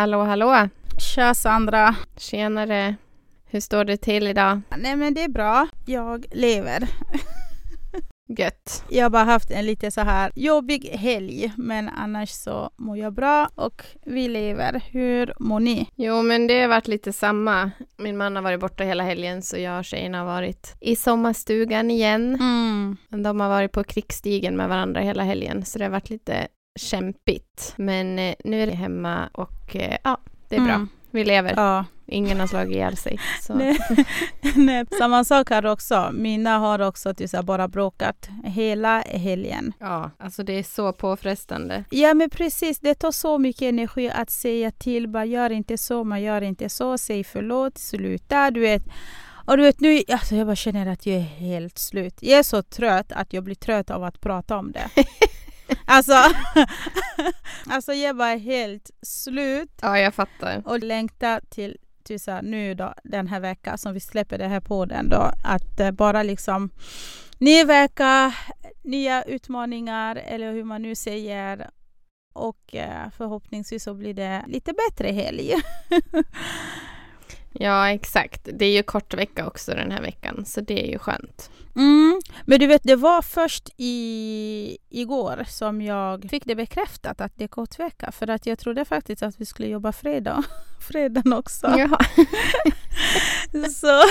Hallå, hallå! Tja Sandra! Tjenare! Hur står det till idag? Nej men det är bra. Jag lever. Gött. Jag har bara haft en lite så här jobbig helg men annars så mår jag bra och vi lever. Hur mår ni? Jo, men det har varit lite samma. Min man har varit borta hela helgen så jag och tjejerna har varit i sommarstugan igen. Mm. De har varit på krigsstigen med varandra hela helgen så det har varit lite kämpigt. Men eh, nu är det hemma och eh, ja, det är bra. Mm. Vi lever. Ja. Ingen har slagit ihjäl sig. Nej. Nej, samma sak här också. Mina har också typ bara bråkat hela helgen. Ja, alltså det är så påfrestande. Ja men precis, det tar så mycket energi att säga till, bara gör inte så, man gör inte så, säg förlåt, sluta, du vet. Och du vet nu, alltså jag bara känner att jag är helt slut. Jag är så trött att jag blir trött av att prata om det. alltså, alltså jag bara helt slut Ja, jag fattar. och längtar till, till så nu då, den här veckan som vi släpper det här podden då, att eh, bara liksom ny vecka, nya utmaningar eller hur man nu säger och eh, förhoppningsvis så blir det lite bättre helg. Ja, exakt. Det är ju kort vecka också den här veckan, så det är ju skönt. Mm. Men du vet, det var först i, igår som jag fick det bekräftat att det är kort vecka. För att jag trodde faktiskt att vi skulle jobba fredag, fredagen också. Jaha. så,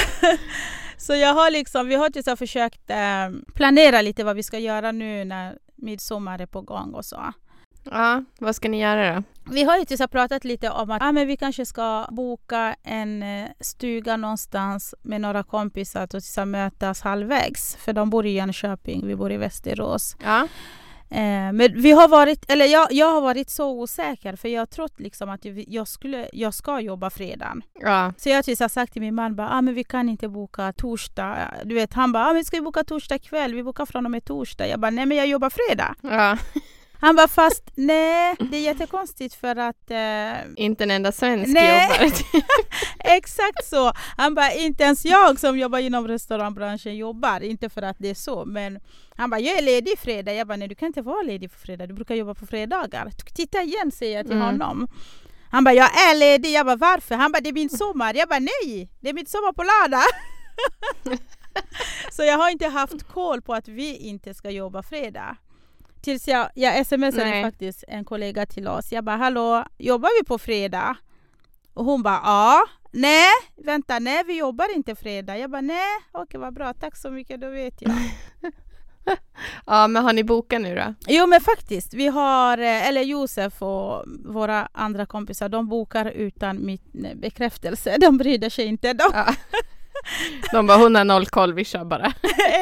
så jag har liksom, vi har liksom försökt eh, planera lite vad vi ska göra nu när midsommar är på gång och så. Ja, vad ska ni göra då? Vi har ju tills pratat lite om att ah, men vi kanske ska boka en eh, stuga någonstans med några kompisar och tills mötas halvvägs. För de bor i Jönköping, vi bor i Västerås. Ja. Eh, men vi har varit, eller jag, jag har varit så osäker för jag har trott liksom att jag, skulle, jag ska jobba fredagen. Ja. Så jag har sagt till min man bara, ah, men vi kan inte boka torsdag. Du vet, han bara, ah, men ska vi boka torsdag kväll? Vi bokar från och med torsdag. Jag bara, nej men jag jobbar fredag. ja. Han bara, fast nej, det är jättekonstigt för att... Eh, Inte en enda svensk Nej. jobbar. exakt så! Han bara, inte ens jag som jobbar inom restaurangbranschen jobbar, inte för att det är så, men han bara, jag är ledig fredag. Jag bara, nej du kan inte vara ledig på fredag, du brukar jobba på fredagar. Titta igen, säger jag till Mm. honom. Han bara, jag är ledig. Jag bara, varför? Han bara, det är min sommar. Jag bara, nej, det är mitt sommar på lördag. så jag har inte haft koll på att vi inte ska jobba fredag. Tills jag, jag smsade Nej. faktiskt en kollega till oss. Jag bara, hallå, jobbar vi på fredag? Och hon bara, ja. Nej, vänta, nej vi jobbar inte fredag. Jag bara, nej, okej vad bra, tack så mycket, då vet jag. Ja, men har ni bokat nu då? Jo men faktiskt, vi har, eh, eller Josef och våra andra kompisar, de bokar utan min bekräftelse. De bryr sig inte. De, Ja. De bara, hon har noll koll, vi kör bara.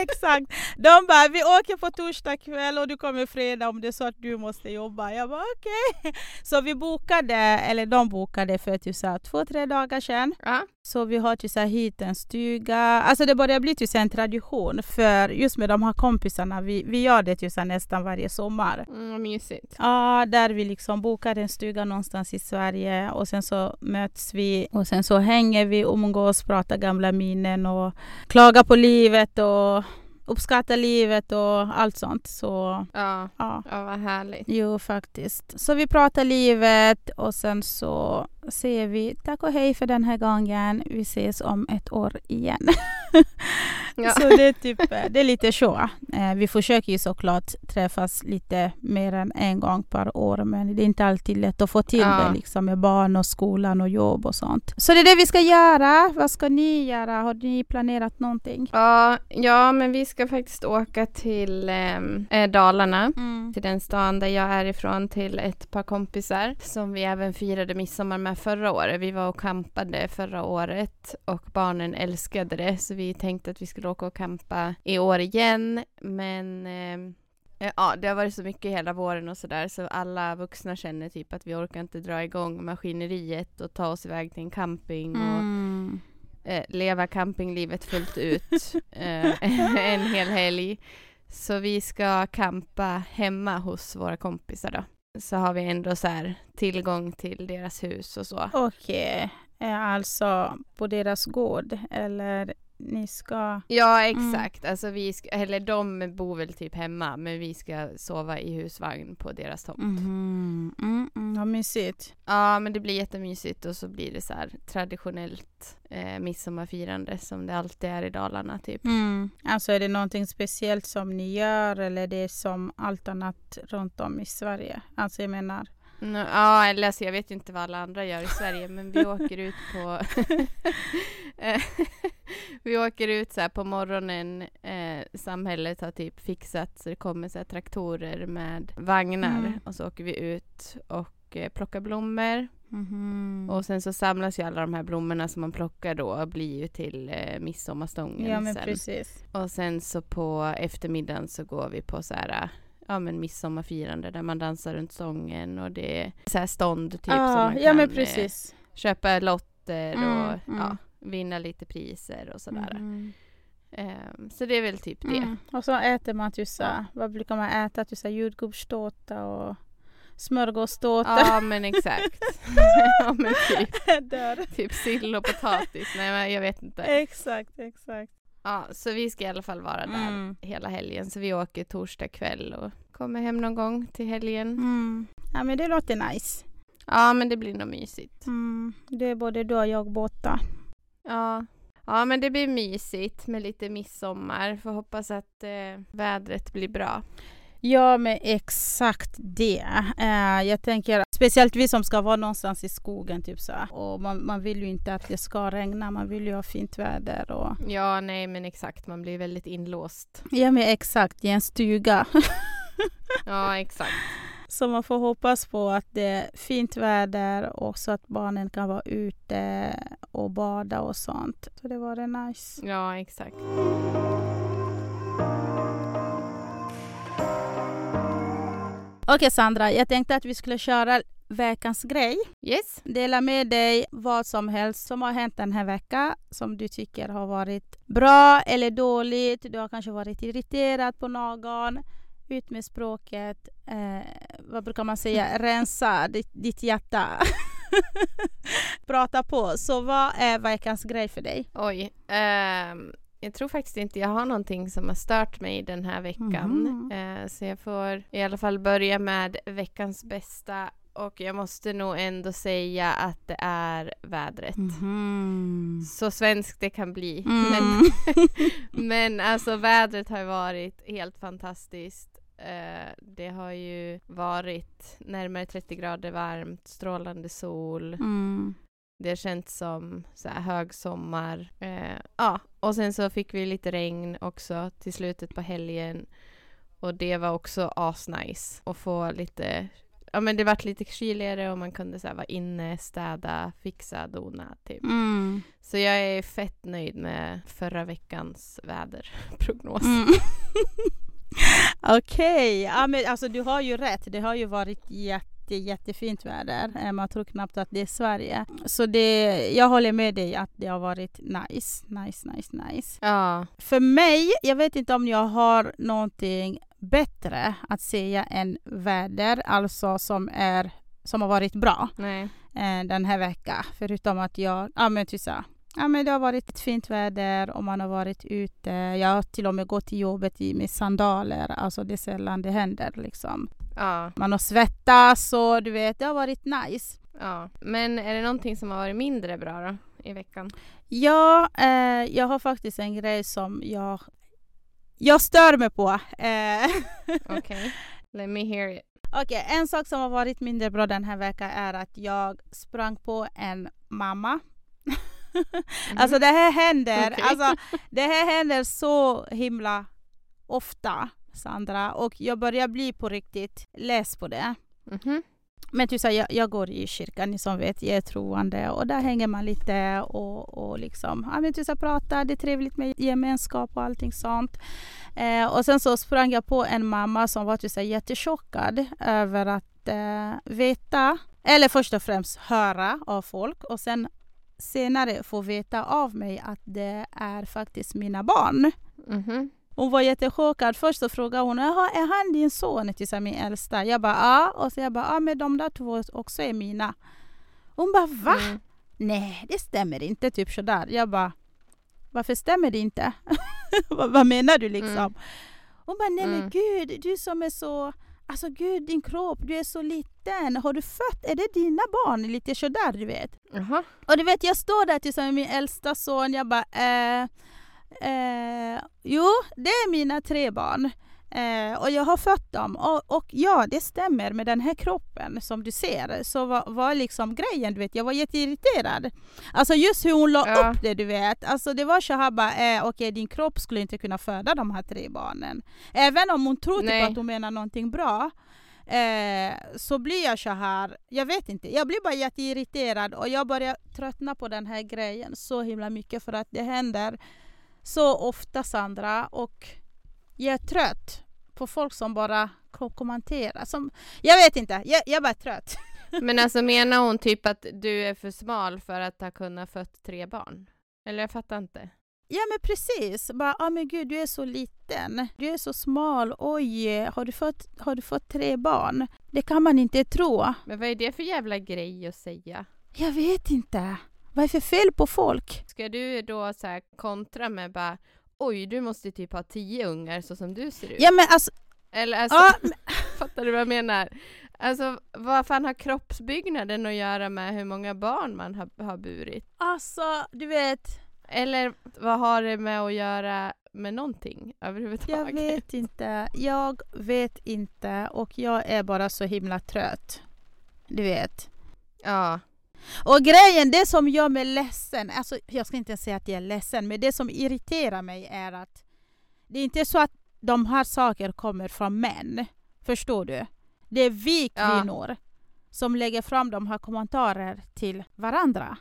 exakt. De bara, vi åker på torsdag kväll och du kommer fredag om det är så att du måste jobba. Jag bara okej. Så vi bokade, eller de bokade för typ så två, tre dagar sedan. Ja. Så vi har typ så hit en stuga. Alltså det börjar bli typ en tradition för just med de här kompisarna. Vi, vi gör det typ så nästan varje sommar. Mm, mysigt. Ja, där vi liksom bokar en stuga någonstans i Sverige och sen så möts vi och sen så hänger vi, umgås, pratar gamla minnen och klagar på livet och uppskattar livet och allt sånt. Så Ja. ja, ja, vad härligt. jo faktiskt. Så vi pratar livet och sen så säger vi tack och hej för den här gången. Vi ses om ett år igen. Ja. Så det är, typ, eh, det är lite så. Eh, vi försöker ju såklart träffas lite mer än en gång per år men det är inte alltid lätt att få till Ja. det liksom, med barn och skolan och jobb och sånt. Så det är det vi ska göra. Vad ska ni göra? Har ni planerat någonting? Ja, ja, men vi ska faktiskt åka till ehm, eh, Dalarna. Mm. Till den stan där jag är ifrån till ett par kompisar som vi även firade midsommar med förra året. Vi var och campade förra året och barnen älskade det så vi tänkte att vi skulle åka och campa i år igen. Men ehm, eh, ja, det har varit så mycket hela våren och sådär så alla vuxna känner typ att vi orkar inte dra igång maskineriet och ta oss iväg till en camping och Mm. eh, leva campinglivet fullt ut eh, en hel helg. Så vi ska campa hemma hos våra kompisar då. Så har vi ändå så här tillgång till deras hus och så. Okej, eh, alltså på deras gård eller ni ska... Ja, exakt. Alltså vi ska, eller de bor väl typ hemma, men vi ska sova i husvagn på deras tomt. Mhm. Mm, mm, vad mysigt. Ja, men det blir jättemysigt och så blir det så här traditionellt eh, midsommarfirande som det alltid är i Dalarna typ. Mm. Alltså är det någonting speciellt som ni gör eller är det som allt annat runt om i Sverige? Alltså jag menar... Ja, eller alltså, jag vet ju inte vad alla andra gör i Sverige, men vi åker ut på... Vi åker ut så här på morgonen. Eh, samhället har typ fixat så det kommer så traktorer med vagnar Mm. och så åker vi ut och eh, plockar blommor. Mhm. Och sen så samlas ju alla de här blommorna som man plockar då och blir ju till eh, midsommarstången Ja men sen. precis. Och sen så på eftermiddagen så går vi på så här ja men midsommarfirande där man dansar runt stången och det är så här stånd typ som ah, man kan ja men eh, precis. köpa lotter Mm, och mm. ja, vinna lite priser och sådär. Mhm. Ehm, så det är väl typ det. Mm. Och så äter man typ så, här- vad brukar man äta? Typ så här jordgubbstårta och smörgåstårta. Ja men exakt. ja men typ, typ sill och potatis. Nej men jag vet inte. Exakt, exakt. Ja, så vi ska i alla fall vara där Mm. hela helgen. Så vi åker torsdag kväll och kommer hem någon gång till helgen. Mm. Ja men det låter nice. Ja men det blir nog mysigt. Mm. Det är både du och jag borta. Ja. ja men det blir mysigt med lite midsommar. Får hoppas att eh, vädret blir bra. Ja, men exakt det. Eh, jag tänker speciellt vi som ska vara någonstans i skogen typ så. Och man, man vill ju inte att det ska regna, man vill ju ha fint väder. Och... Ja nej men exakt man blir väldigt inlåst. Ja, men exakt, i en stuga. Ja exakt. Så man får hoppas på att det är fint väder och så att barnen kan vara ute och bada och sånt. Så det var det nice. Ja exakt. Okej Sandra, jag tänkte att vi skulle köra veckans grej. Yes. Dela med dig vad som helst som har hänt den här veckan som du tycker har varit bra eller dåligt. Du har kanske varit irriterad på någon. Ut med språket. Eh, vad brukar man säga? Rensa ditt, ditt hjärta. Prata på. Så vad är veckans grej för dig? Oj. ehm, jag tror faktiskt inte jag har någonting som har stört mig den här veckan. Eh, så jag får i alla fall börja med veckans bästa. Och jag måste nog ändå säga att det är vädret. Så svenskt det kan bli. Men, Mm. men alltså vädret har varit helt fantastiskt. Eh, det har ju varit närmare 30 grader varmt, strålande sol. Mm. Det har känts som så här högsommar. Eh, ja, och sen så fick vi lite regn också till slutet på helgen. Och det var också asnice att få lite Ja men det vart lite kyligare och man kunde så här vara inne, städa, fixa, dona typ. Mm. Så jag är fett nöjd med förra veckans väderprognos. Mm. Okej, ja, men alltså du har ju rätt. Det har ju varit jätte, jättefint väder. Eh, Man tror knappt att det är Sverige. Så det, jag håller med dig att det har varit nice, nice, nice, nice. Ja, För mig, jag vet inte om jag har någonting bättre att säga än väder, alltså som, är, som har varit bra eh, den här veckan. Förutom att jag, ja men här, Ja, men det har varit ett fint väder och man har varit ute. Jag har till och med gått till jobbet i, med sandaler. Alltså det är sällan det händer. Liksom. Ja, Man har svettats och du vet, det har varit nice. ja. Men är det någonting som har varit mindre bra då i veckan? Ja, eh, jag har faktiskt en grej som jag, jag stör mig på. Eh, Okej, let me hear it. Okej, en sak som har varit mindre bra den här veckan är att jag sprang på en mamma. Mhm. Alltså det här händer, Okej. alltså, det här händer så himla ofta, Sandra. Och jag börjar bli på riktigt less på det. Mhm. Men typ så här, jag, jag går i kyrkan, ni som vet, jag är troende och där hänger man lite och, och liksom, ja men typ så här, pratar, det är trevligt med gemenskap och allting sånt. Eh, och sen så sprang jag på en mamma som var typ så här, jättechockad över att eh, veta, eller först och främst höra av folk och sen senare få veta av mig att det är faktiskt mina barn. Mhm. Hon var jättechockad. Först så frågade hon, är han din son? Till min äldsta. Jag bara, ja. Och så jag bara, ja men de där två också är mina. Hon bara, va? Mm. Nej, det stämmer inte. Typ sådär. Jag bara, Varför stämmer det inte? vad, vad menar du liksom? Mm. Hon bara, nej men Mm. gud, du som är så... Alltså gud, din kropp, du är så liten. Har du fött? Är det dina barn? Lite sådär, du vet. Jaha. Och du vet, jag står där tillsammans med min äldsta son. Jag bara, eh, eh, jo, det är mina tre barn. Eh, och jag har fött dem. Och, och ja, det stämmer med den här kroppen som du ser. Så var, var liksom grejen, du vet. Jag var jätteirriterad. Alltså just hur hon la Ja. upp det, du vet. Alltså det var så här bara, eh, okej din kropp skulle inte kunna föda de här tre barnen. Även om hon tror typ att hon menar någonting bra. Eh, så blir jag så här, jag vet inte, jag blir bara jätteirriterad och jag börjar tröttna på den här grejen så himla mycket för att det händer så ofta Sandra och jag är trött på folk som bara ko- kommenterar. Som, jag vet inte, jag, jag är bara trött. Men alltså menar hon typ att du är för smal för att ha kunnat fött tre barn? Eller jag fattar inte. Ja men precis, bara ah, men gud du är så liten, du är så smal, oj har du fått, har du fått tre barn? Det kan man inte tro. Men vad är det för jävla grej att säga? Jag vet inte. Vad är för fel på folk? Ska du då så här kontra med bara oj, du måste typ ha tio ungar så som du ser ut? Ja men alltså, Eller alltså, men- fattar du vad jag menar? Alltså, vad fan har kroppsbyggnaden att göra med hur många barn man har, har burit? alltså du vet, Eller vad har det med att göra med någonting överhuvudtaget? jag vet inte. Jag vet inte och jag är bara så himla trött. Du vet. Ja, Och grejen, det som gör mig ledsen, alltså jag ska inte säga att jag är ledsen, men det som irriterar mig är att det är inte så att de här sakerna kommer från män. Förstår du? Det är vi Ja. kvinnor som lägger fram de här kommentarer till varandra.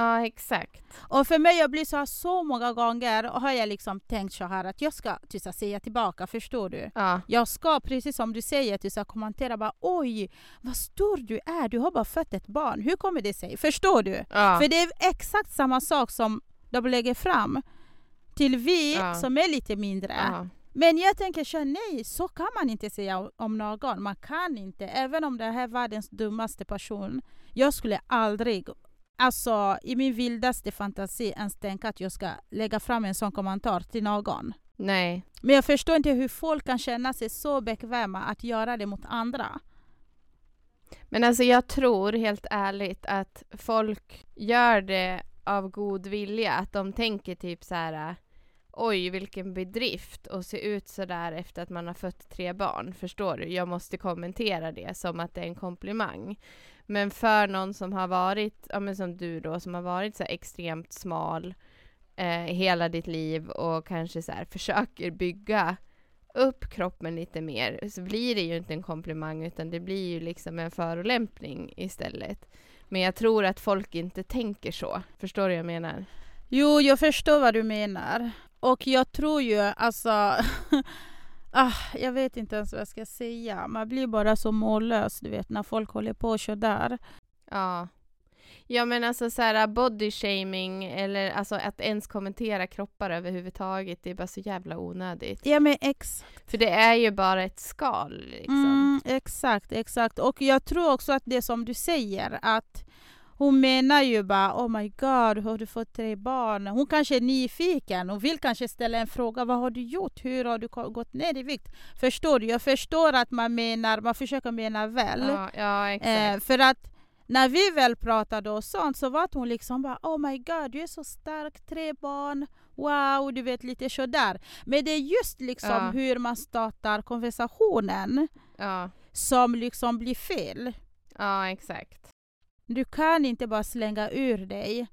Ja exakt. Och för mig, jag blir så här så många gånger och har jag liksom tänkt så här att jag ska här, säga tillbaka, förstår du? Ja, Jag ska, precis som du säger, så här, kommentera bara oj, vad stor du är, du har bara fött ett barn, hur kommer det sig? Förstår du? ja. För det är exakt samma sak som de lägger fram till vi Ja. som är lite mindre. ja. Men jag tänker så nej, så kan man inte säga om någon. Man kan inte, även om det här är världens dummaste person. Jag skulle aldrig, alltså i min vildaste fantasi ens tänka att jag ska lägga fram en sån kommentar till någon. Nej. Men jag förstår inte hur folk kan känna sig så bekväma att göra det mot andra. Men alltså jag tror helt ärligt att folk gör det av god vilja. Att de tänker typ så här. Oj, vilken bedrift att se ut så där efter att man har fött tre barn. Förstår du? Jag måste kommentera det som att det är en komplimang. Men för någon som har varit, ja men som du då, som har varit så här extremt smal eh, hela ditt liv och kanske så här försöker bygga upp kroppen lite mer så blir det ju inte en komplimang utan det blir ju liksom en förolämpning istället. Men jag tror att folk inte tänker så. Förstår du vad jag menar? Jo, jag förstår vad du menar. Och jag tror ju alltså... ah, jag vet inte ens vad jag ska säga. Man blir bara så mållös du vet när folk håller på så där. Ja. Ja men alltså så här body shaming eller alltså att ens kommentera kroppar överhuvudtaget det är bara så jävla onödigt. Ja men ex För det är ju bara ett skal liksom. mm, exakt, exakt. Och jag tror också att det som du säger att hon menar ju bara oh my god, har du fått tre barn? Hon kanske är nyfiken. Hon vill kanske ställa en fråga. Vad har du gjort? Hur har du gått ner i vikt? Förstår du? Jag förstår att man menar, man försöker mena väl. Ja, ja. Eh, för att när vi väl pratade och sånt så var hon liksom bara Oh my god, du är så stark, tre barn, wow, du vet lite sådär. Men det är just liksom Ja. hur man startar konversationen ja. som liksom blir fel. ja exakt. Du kan inte bara slänga ur dig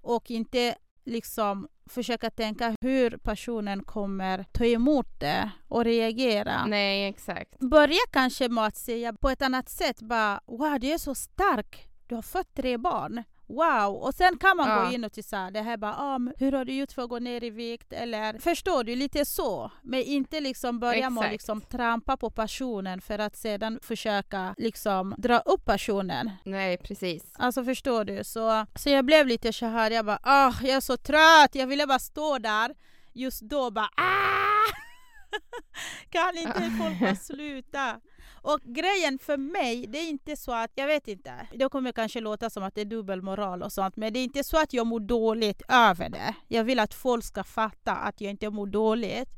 och inte liksom försöka tänka hur personen kommer ta emot det och reagera. Nej exakt. Börja kanske med att säga på ett annat sätt bara wow, du är så stark. Du har fött tre barn. Wow! Och sen kan man Ja. gå in och säga det här bara, ah, hur har du gjort för att gå ner i vikt? Eller förstår du? Lite så. Men inte liksom börja med att liksom trampa på personen för att sedan försöka liksom dra upp personen. Nej precis. Alltså förstår du? Så, så jag blev lite så här, jag bara ah, jag är så trött, jag ville bara stå där just då bara ah! Kan inte folk bara sluta? Och grejen för mig, det är inte så att, jag vet inte, det kommer kanske låta som att det är dubbelmoral och sånt, men det är inte så att jag mår dåligt över det. Jag vill att folk ska fatta att jag inte mår dåligt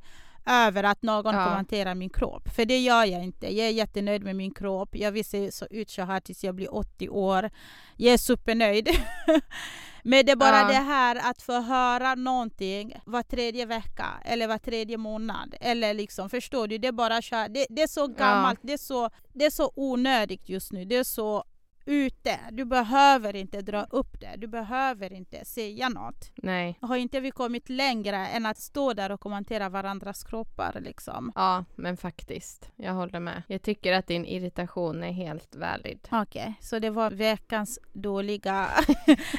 över att någon ja. kommenterar min kropp. För det gör jag inte. Jag är jättenöjd med min kropp. Jag vill se så ut så här tills jag blir 80 år. Jag är supernöjd. Men det är bara ja. det här att få höra någonting var tredje vecka eller var tredje månad. Eller liksom, förstår du? Det är bara det, det är så gammalt, ja. det, är så, det är så onödigt just nu. Det är så ute. Du behöver inte dra upp det. Du behöver inte säga något. Nej. Har inte vi kommit längre än att stå där och kommentera varandras kroppar liksom? Ja, men faktiskt. Jag håller med. Jag tycker att din irritation är helt valid. Okej, okay, så det var veckans dåliga...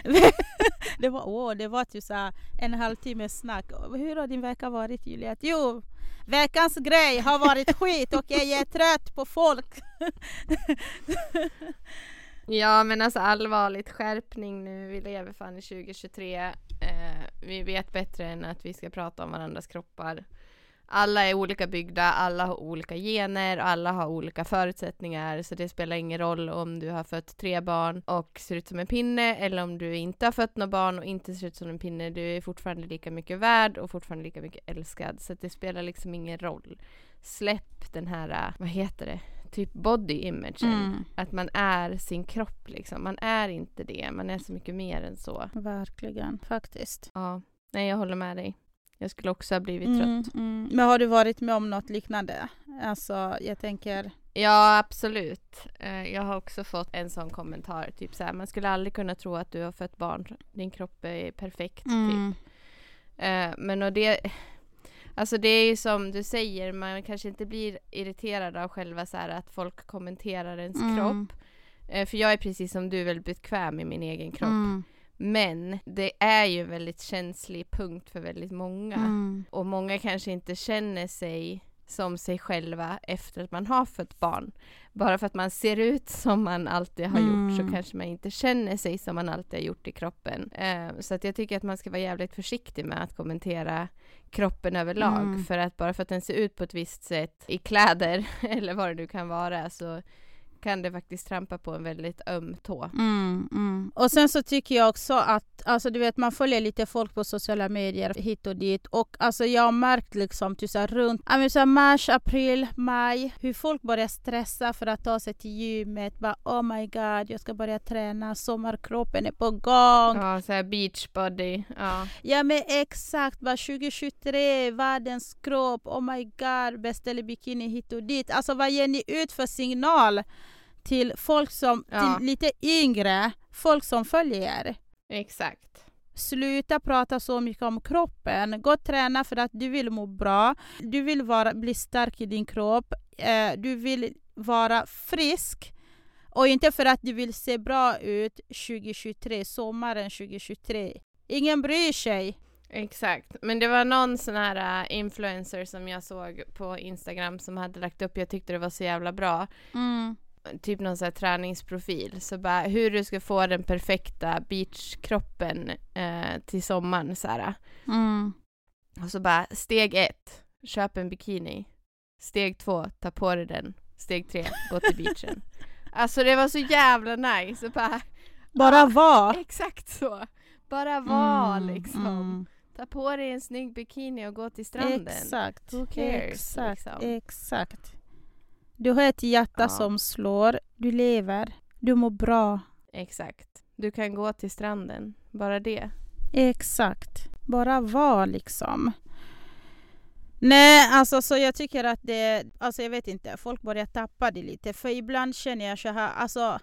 det var, oh, det var typ så en halvtimme snack. Hur har din vecka varit Juliet? Jo, veckans grej har varit skit och jag är trött på folk. Ja men alltså allvarligt, skärpning nu. Vi lever fan i 2023. Eh, vi vet bättre än att vi ska prata om varandras kroppar. Alla är olika byggda, alla har olika gener, alla har olika förutsättningar. Så det spelar ingen roll om du har fött tre barn och ser ut som en pinne eller om du inte har fött några barn och inte ser ut som en pinne. Du är fortfarande lika mycket värd och fortfarande lika mycket älskad. Så det spelar liksom ingen roll. Släpp den här, vad heter det? Typ body imagen. Mm. Att man är sin kropp liksom. Man är inte det. Man är så mycket mer än så. Verkligen, faktiskt. Ja, nej jag håller med dig. Jag skulle också ha blivit mm, trött. Mm. Men har du varit med om något liknande? Alltså, jag tänker... Ja, absolut. Eh, jag har också fått en sån kommentar. Typ så här, man skulle aldrig kunna tro att du har fött barn. Din kropp är perfekt. Mm. Typ. Eh, men och det, Alltså det är ju som du säger, man kanske inte blir irriterad av själva så här att folk kommenterar ens mm. kropp. Eh, för jag är precis som du väldigt bekväm i min egen kropp. Mm. Men det är ju en väldigt känslig punkt för väldigt många. Mm. Och många kanske inte känner sig som sig själva efter att man har fött barn. Bara för att man ser ut som man alltid har mm. gjort så mm. kanske man inte känner sig som man alltid har gjort i kroppen. Eh, så att jag tycker att man ska vara jävligt försiktig med att kommentera kroppen överlag. Mm. För att bara för att den ser ut på ett visst sätt i kläder eller vad det nu kan vara så kan det faktiskt trampa på en väldigt öm tå. Mm, mm. Och sen så tycker jag också att, alltså du vet man följer lite folk på sociala medier hit och dit och alltså jag har märkt liksom typ så runt så mars, april, maj hur folk börjar stressa för att ta sig till gymmet. Bara oh my god, jag ska börja träna, sommarkroppen är på gång. Ja, så här beach body. Ja. ja men exakt, bara 2023, världens kropp, oh my god, beställer bikini hit och dit. Alltså vad ger ni ut för signal? Till folk som, ja. till lite yngre, folk som följer. Exakt. Sluta prata så mycket om kroppen. Gå och träna för att du vill må bra. Du vill vara, bli stark i din kropp. Eh, du vill vara frisk. Och inte för att du vill se bra ut 2023, sommaren 2023. Ingen bryr sig. Exakt, men det var någon sån här uh, influencer som jag såg på Instagram som hade lagt upp, jag tyckte det var så jävla bra. Mm typ någon här träningsprofil. Så bara hur du ska få den perfekta beachkroppen eh, till sommaren så här. Mm. Och så bara steg ett, köp en bikini. Steg två, ta på dig den. Steg tre, gå till beachen. alltså det var så jävla nice. Och bara, bara ah, var. Exakt så. Bara var mm, liksom. Mm. Ta på dig en snygg bikini och gå till stranden. Exakt. Cares? Exakt. Liksom. Exakt. Du har ett hjärta ja. som slår, du lever, du mår bra. Exakt. Du kan gå till stranden, bara det. Exakt. Bara var liksom. Nej, alltså så jag tycker att det, alltså jag vet inte, folk börjar tappa det lite. För ibland känner jag så här, alltså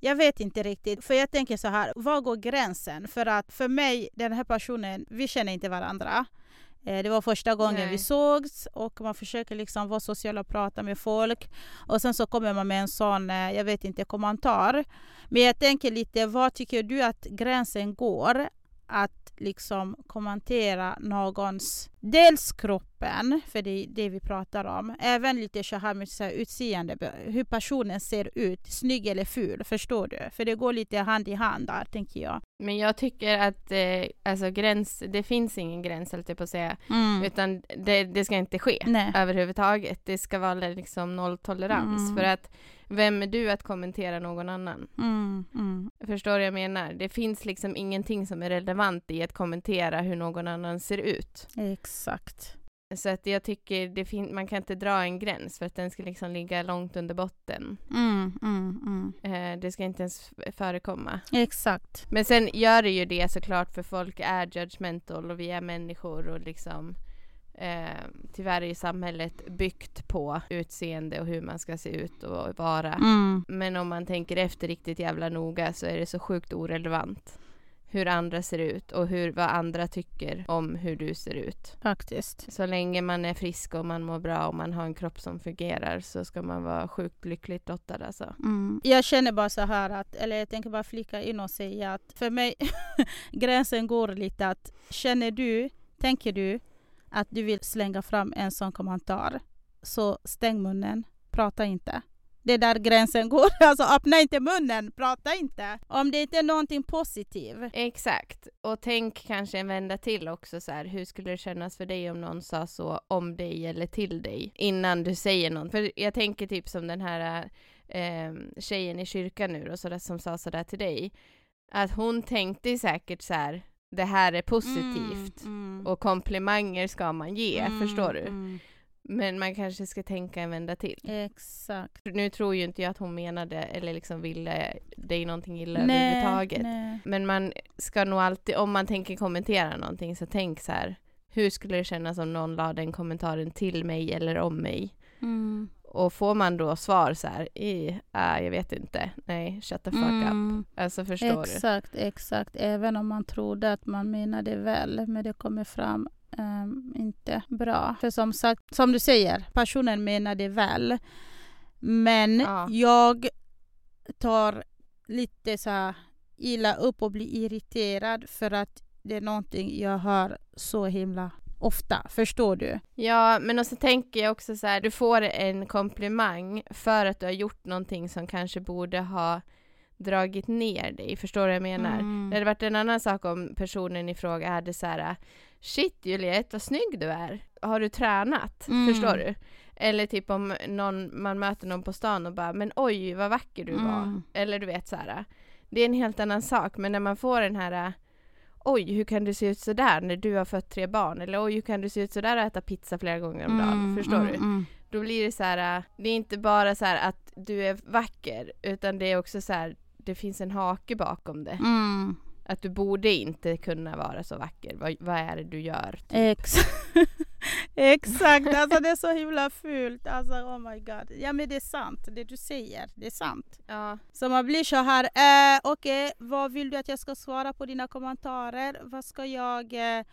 jag vet inte riktigt. För jag tänker så här, var går gränsen? För att för mig, den här personen, vi känner inte varandra. Eh, det var första gången Nej. vi sågs och man försöker liksom vara social och prata med folk. Och sen så kommer man med en sån, eh, jag vet inte, kommentar. Men jag tänker lite, vad tycker du att gränsen går att liksom kommentera någons dels kropp kroppen, för det är det vi pratar om. Även lite så här med så här utseende, hur personen ser ut, snygg eller ful, förstår du? För det går lite hand i hand där, tänker jag. Men jag tycker att eh, alltså gräns, det finns ingen gräns, höll jag på att säga. Mm. Utan det, det ska inte ske Nej. överhuvudtaget. Det ska vara liksom nolltolerans. Mm. För att vem är du att kommentera någon annan? Mm, mm. Förstår vad jag menar? Det finns liksom ingenting som är relevant i att kommentera hur någon annan ser ut. Exakt. Så att jag tycker det fin- man kan inte dra en gräns för att den ska liksom ligga långt under botten. Mm, mm, mm. Eh, det ska inte ens förekomma. Exakt. Men sen gör det ju det såklart för folk är judgmental och vi är människor och liksom eh, tyvärr är samhället byggt på utseende och hur man ska se ut och vara. Mm. Men om man tänker efter riktigt jävla noga så är det så sjukt orelevant hur andra ser ut och hur, vad andra tycker om hur du ser ut. Faktiskt. Så länge man är frisk och man mår bra och man har en kropp som fungerar så ska man vara sjukt lyckligt lottad alltså. Mm. Jag känner bara så här att, eller jag tänker bara flika in och säga att för mig gränsen går lite att känner du, tänker du att du vill slänga fram en sån kommentar så stäng munnen, prata inte. Det är där gränsen går. Alltså öppna inte munnen, prata inte. Om det inte är någonting positivt. Exakt. Och tänk kanske en vända till också så här. Hur skulle det kännas för dig om någon sa så om dig eller till dig innan du säger något? För jag tänker typ som den här eh, tjejen i kyrkan nu då, så där, som sa så där till dig. Att hon tänkte säkert så här. Det här är positivt. Mm, Och komplimanger ska man ge, mm, förstår du? Men man kanske ska tänka en vända till. Exakt. Nu tror ju inte jag att hon menade eller liksom ville dig någonting illa Nej, överhuvudtaget. nej. Men man ska nog alltid, om man tänker kommentera någonting, så tänk så här. Hur skulle det kännas om någon la den kommentaren till mig eller om mig? Mm. Och får man då svar så här, i, äh, jag vet inte, nej, shut the fuck up. Mm. Alltså förstår du? Exakt, exakt. Även om man trodde att man menade väl, men det kommer fram ehm, inte bra. För som sagt, som du säger, personen menade väl. Men Ja. jag tar lite så illa upp och blir irriterad för att det är någonting jag hör så himla ofta. Förstår du? Ja, men och så tänker jag också så här, du får en komplimang för att du har gjort någonting som kanske borde ha dragit ner dig. Förstår du vad jag menar? Mm. Det hade varit en annan sak om personen i fråga hade så här Shit Juliette, vad snygg du är. Har du tränat? Mm. Förstår du? Eller typ om någon, man möter någon på stan och bara Men oj vad vacker du var. Mm. Eller du vet så här. Det är en helt annan sak. Men när man får den här Oj, hur kan du se ut sådär när du har fött tre barn? Eller oj, hur kan du se ut sådär och äta pizza flera gånger om dagen? Mm, Förstår mm, du? mm. Då blir det så här, det är inte bara så här att du är vacker, utan det är också så här, det finns en hake bakom det. Mm. Att du borde inte kunna vara så vacker. Vad, vad är det du gör? Ex Exakt, alltså det är så himla fult. Alltså oh my god. Ja men det är sant, det du säger, det är sant. Ja, Så man blir så här, eh, okej vad vill du att jag ska svara på dina kommentarer? Vad ska jag, eh,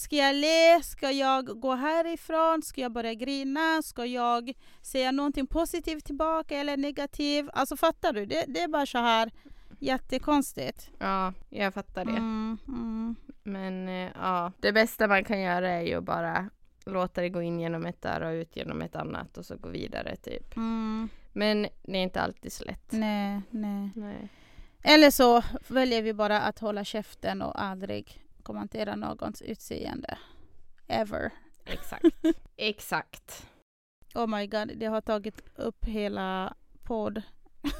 ska jag le? Ska jag gå härifrån? Ska jag börja grina? Ska jag säga någonting positivt tillbaka eller negativt? Alltså fattar du? Det, det är bara så här jättekonstigt. ja, jag fattar det. Mm, mm. Men eh, ja, det bästa man kan göra är ju att bara låta det gå in genom ett öra och ut genom ett annat och så gå vidare typ. Mm. Men det är inte alltid så lätt. Nej, nej. Nej. Eller så väljer vi bara att hålla käften och aldrig kommentera någons utseende. Ever. Exakt. Exakt. Oh my god, det har tagit upp hela podd.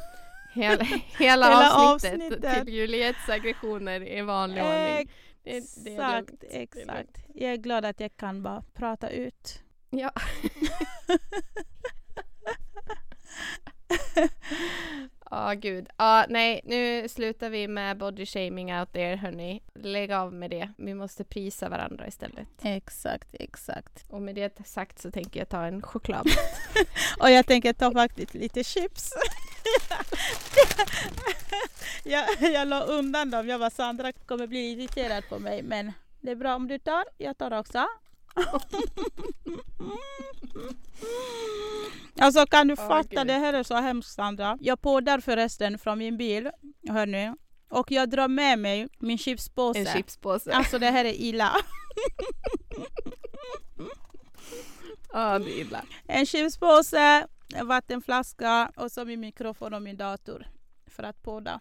Hela, hela, Hela avsnittet, avsnittet. till Juliettes aggressioner i vanlig ordning. Det, det. Exakt, Det är lugnt. exakt. Jag är glad att jag kan bara prata ut. Ja. Ja, gud. Ja, nej, nu slutar vi med body shaming out there, hörni. Lägg av med det. Vi måste prisa varandra istället. Exakt, exakt. Och med det sagt så tänker jag ta en choklad. Och jag tänker ta faktiskt lite chips. jag, jag la undan dem. Jag bara Sandra kommer bli irriterad på mig. Men det är bra om du tar. Jag tar också. alltså kan du fatta, gud. det här är så hemskt Sandra. Jag poddar förresten från min bil, hörni. Och jag drar med mig min chipspåse. en chipspåse. Alltså det här är illa. Ja, det är illa. En chipspåse, en vattenflaska och så min mikrofon och min dator för att podda.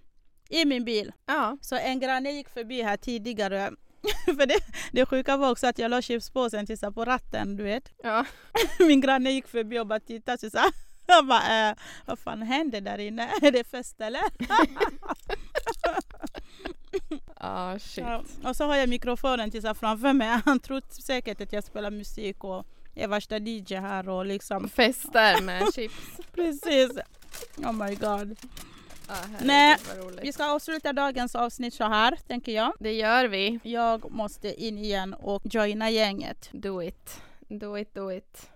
I min bil. Ja. Så en granne gick förbi här tidigare. för det, det sjuka var också att jag la chipspåsen till så på ratten, du vet. Ja. Min granne gick förbi och bara tittade så sa jag bara, äh, vad fan händer där inne? Är det fest eller? Ja, shit. Ja, och så har jag mikrofonen till så framför mig. Han tror säkert att jag spelar musik och är värsta DJ här och liksom Festar med chips. precis. Oh my god. Nej. Vi ska avsluta dagens avsnitt så här, tänker jag. Det gör vi. Jag måste in igen och joina gänget. Do it. Do it, do it.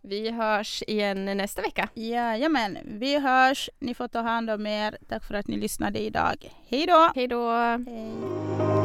Vi hörs igen nästa vecka. Jajamän, vi hörs. Ni får ta hand om er. Tack för att ni lyssnade idag. Hej då! Hej då! Hej.